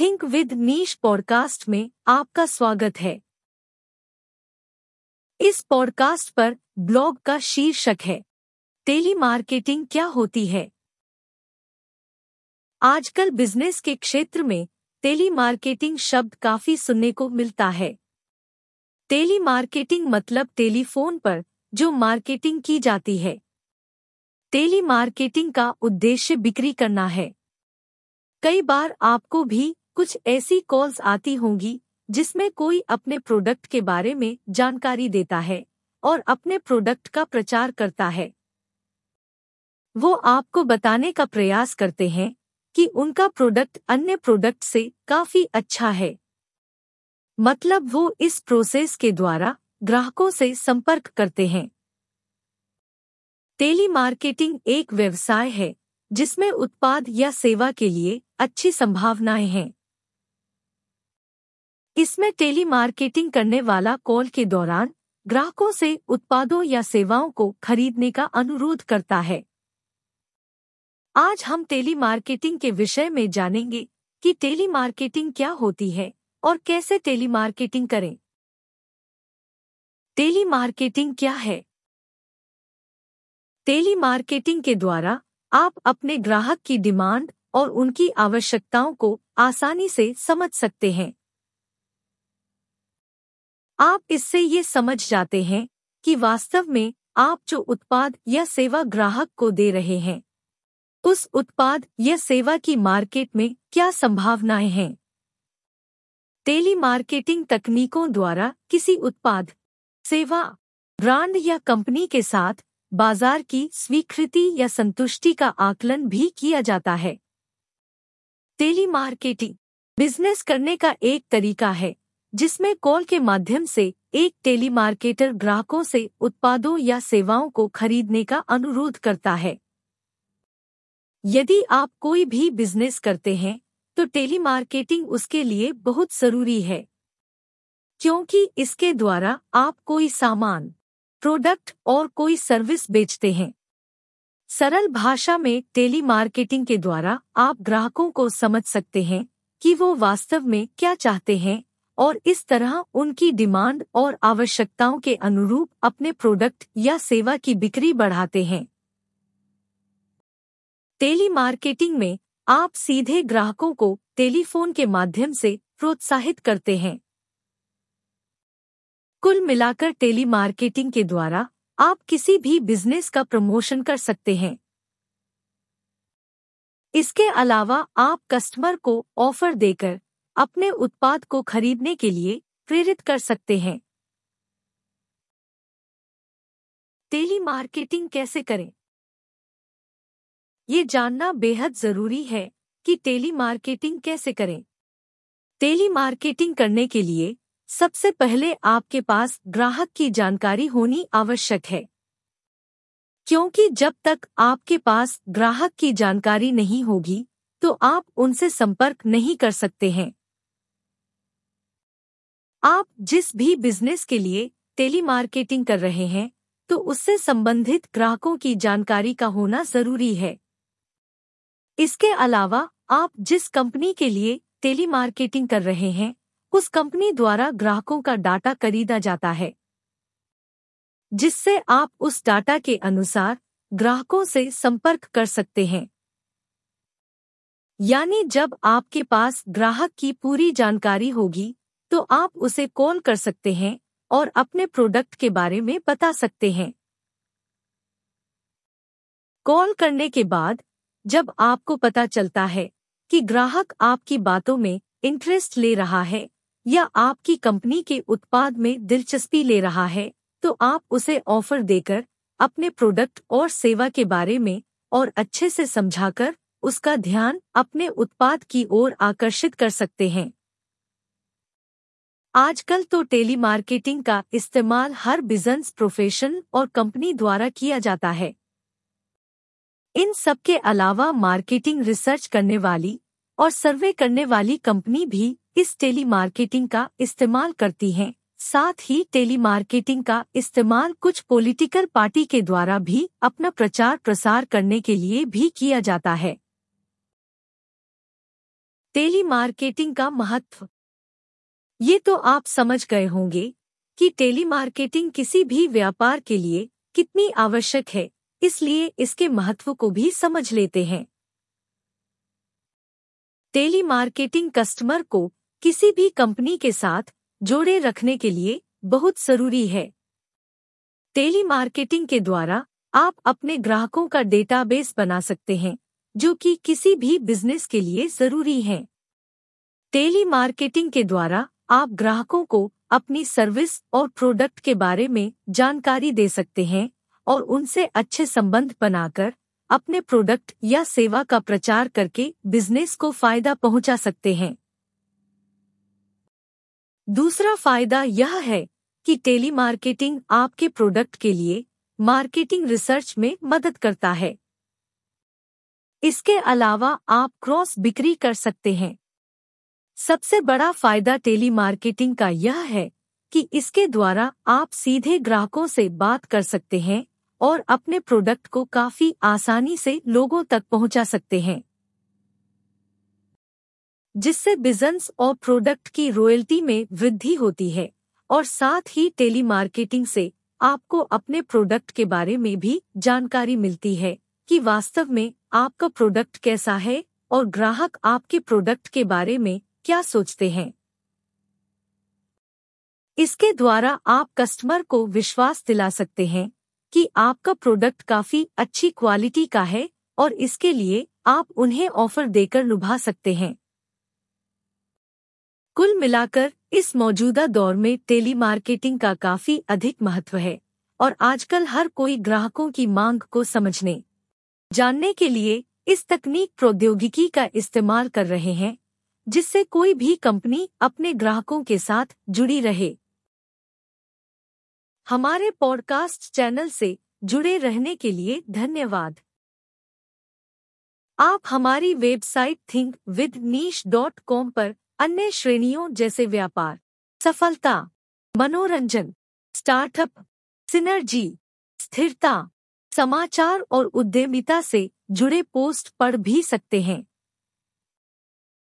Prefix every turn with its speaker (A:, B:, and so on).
A: Think with niche podcast में आपका स्वागत है। इस पॉडकास्ट पर ब्लॉग का शीर्षक है टेली मार्केटिंग क्या होती है? आजकल बिज़नेस के क्षेत्र में टेली मार्केटिंग शब्द काफ़ी सुनने को मिलता है। टेली मार्केटिंग मतलब टेलीफोन पर जो मार्केटिंग की जाती है। टेली मार्केटिंग का उद्देश्य बिक्री करना है। कई बार आपको भी कुछ ऐसी कॉल्स आती होंगी, जिसमें कोई अपने प्रोडक्ट के बारे में जानकारी देता है और अपने प्रोडक्ट का प्रचार करता है। वो आपको बताने का प्रयास करते हैं कि उनका प्रोडक्ट अन्य प्रोडक्ट से काफ़ी अच्छा है। मतलब वो इस प्रोसेस के द्वारा ग्राहकों से संपर्क करते हैं। टेली मार्केटिंग एक व्यवसाय है, जिसमें उत्पाद या सेवा के लिए अच्छी संभावनाएँ हैं। इसमें टेली मार्केटिंग करने वाला कॉल के दौरान ग्राहकों से उत्पादों या सेवाओं को खरीदने का अनुरोध करता है। आज हम टेली मार्केटिंग के विषय में जानेंगे कि टेली मार्केटिंग क्या होती है और कैसे टेली मार्केटिंग करें। टेली मार्केटिंग क्या है? टेली मार्केटिंग के द्वारा आप अपने ग्राहक की डिमांड और उनकी आवश्यकताओं को आसानी से समझ सकते हैं। आप इससे ये समझ जाते हैं कि वास्तव में आप जो उत्पाद या सेवा ग्राहक को दे रहे हैं, उस उत्पाद या सेवा की मार्केट में क्या संभावनाएँ हैं। टेली मार्केटिंग तकनीकों द्वारा किसी उत्पाद, सेवा, ब्रांड या कंपनी के साथ बाज़ार की स्वीकृति या संतुष्टि का आकलन भी किया जाता है। टेली मार्केटिंग, बिज़नेस करने का एक तरीका है। जिसमें कॉल के माध्यम से एक टेली मार्केटर ग्राहकों से उत्पादों या सेवाओं को खरीदने का अनुरोध करता है। यदि आप कोई भी बिज़नेस करते हैं तो टेली मार्केटिंग उसके लिए बहुत ज़रूरी है। क्योंकि इसके द्वारा आप कोई सामान, प्रोडक्ट और कोई सर्विस बेचते हैं। सरल भाषा में टेली मार्केटिंग के द्वारा आप ग्राहकों को समझ सकते हैं कि वो वास्तव में क्या चाहते हैं और इस तरह उनकी डिमांड और आवश्यकताओं के अनुरूप अपने प्रोडक्ट या सेवा की बिक्री बढ़ाते हैं। टेली मार्केटिंग में आप सीधे ग्राहकों को टेलीफोन के माध्यम से प्रोत्साहित करते हैं। कुल मिलाकर टेली मार्केटिंग के द्वारा आप किसी भी बिज़नेस का प्रमोशन कर सकते हैं। इसके अलावा आप कस्टमर को ऑफ़र देकर अपने उत्पाद को खरीदने के लिए प्रेरित कर सकते हैं। टेली मार्केटिंग कैसे करें? ये जानना बेहद ज़रूरी है कि टेली मार्केटिंग कैसे करें। टेली मार्केटिंग करने के लिए सबसे पहले आपके पास ग्राहक की जानकारी होनी आवश्यक है। क्योंकि जब तक आपके पास ग्राहक की जानकारी नहीं होगी तो आप उनसे संपर्क नहीं कर सकते हैं। आप जिस भी बिज़नेस के लिए टेली मार्केटिंग कर रहे हैं तो उससे संबंधित ग्राहकों की जानकारी का होना ज़रूरी है। इसके अलावा, आप जिस कंपनी के लिए टेली मार्केटिंग कर रहे हैं, उस कंपनी द्वारा ग्राहकों का डाटा खरीदा जाता है, जिससे आप उस डाटा के अनुसार ग्राहकों से संपर्क कर सकते हैं। यानी जब आपके पास ग्राहक की पूरी जानकारी होगी तो आप उसे कॉल कर सकते हैं और अपने प्रोडक्ट के बारे में बता सकते हैं। कॉल करने के बाद जब आपको पता चलता है कि ग्राहक आपकी बातों में इंटरेस्ट ले रहा है या आपकी कंपनी के उत्पाद में दिलचस्पी ले रहा है तो आप उसे ऑफ़र देकर अपने प्रोडक्ट और सेवा के बारे में और अच्छे से समझाकर उसका ध्यान अपने उत्पाद की ओर आकर्षित कर सकते हैं। आजकल तो टेली मार्केटिंग का इस्तेमाल हर बिज़नेस प्रोफेशन और कंपनी द्वारा किया जाता है। इन सब के अलावा मार्केटिंग रिसर्च करने वाली और सर्वे करने वाली कंपनी भी इस टेली मार्केटिंग का इस्तेमाल करती हैं। साथ ही टेली मार्केटिंग का इस्तेमाल कुछ पॉलिटिकल पार्टी के द्वारा भी अपना प्रचार प्रसार करने के लिए भी किया जाता है। टेली मार्केटिंग का महत्व ये तो आप समझ गए होंगे कि टेली मार्केटिंग किसी भी व्यापार के लिए कितनी आवश्यक है, इसलिए इसके महत्व को भी समझ लेते हैं। टेली मार्केटिंग कस्टमर को किसी भी कंपनी के साथ जोड़े रखने के लिए बहुत ज़रूरी है। टेली मार्केटिंग के द्वारा आप अपने ग्राहकों का डेटाबेस बना सकते हैं, जो कि किसी भी बिज़नेस के लिए ज़रूरी है। टेली मार्केटिंग के द्वारा आप ग्राहकों को अपनी सर्विस और प्रोडक्ट के बारे में जानकारी दे सकते हैं और उनसे अच्छे संबंध बनाकर अपने प्रोडक्ट या सेवा का प्रचार करके बिज़नेस को फ़ायदा पहुँचा सकते हैं। दूसरा फ़ायदा यह है कि टेली मार्केटिंग आपके प्रोडक्ट के लिए मार्केटिंग रिसर्च में मदद करता है। इसके अलावा आप क्रॉस बिक्री कर सकते हैं। सबसे बड़ा फ़ायदा टेली मार्केटिंग का यह है कि इसके द्वारा आप सीधे ग्राहकों से बात कर सकते हैं और अपने प्रोडक्ट को काफ़ी आसानी से लोगों तक पहुँचा सकते हैं, जिससे बिज़नेस और प्रोडक्ट की रॉयल्टी में वृद्धि होती है और साथ ही टेली मार्केटिंग से आपको अपने प्रोडक्ट के बारे में भी जानकारी मिलती है कि वास्तव में आपका प्रोडक्ट कैसा है और ग्राहक आपके प्रोडक्ट के बारे में क्या सोचते हैं? इसके द्वारा आप कस्टमर को विश्वास दिला सकते हैं कि आपका प्रोडक्ट काफ़ी अच्छी क्वालिटी का है और इसके लिए आप उन्हें ऑफ़र देकर लुभा सकते हैं। कुल मिलाकर इस मौजूदा दौर में टेली मार्केटिंग का काफ़ी अधिक महत्व है और आजकल हर कोई ग्राहकों की मांग को समझने, जानने के लिए इस तकनीक प्रौद्योगिकी का इस्तेमाल कर रहे हैं। जिससे कोई भी कंपनी अपने ग्राहकों के साथ जुड़ी रहे। हमारे पॉडकास्ट चैनल से जुड़े रहने के लिए धन्यवाद। आप हमारी website think with niche dot com पर अन्य श्रेणियों जैसे व्यापार, सफलता, मनोरंजन, स्टार्टअप, सिनर्जी, स्थिरता, समाचार और उद्यमिता से जुड़े पोस्ट पढ़ भी सकते हैं।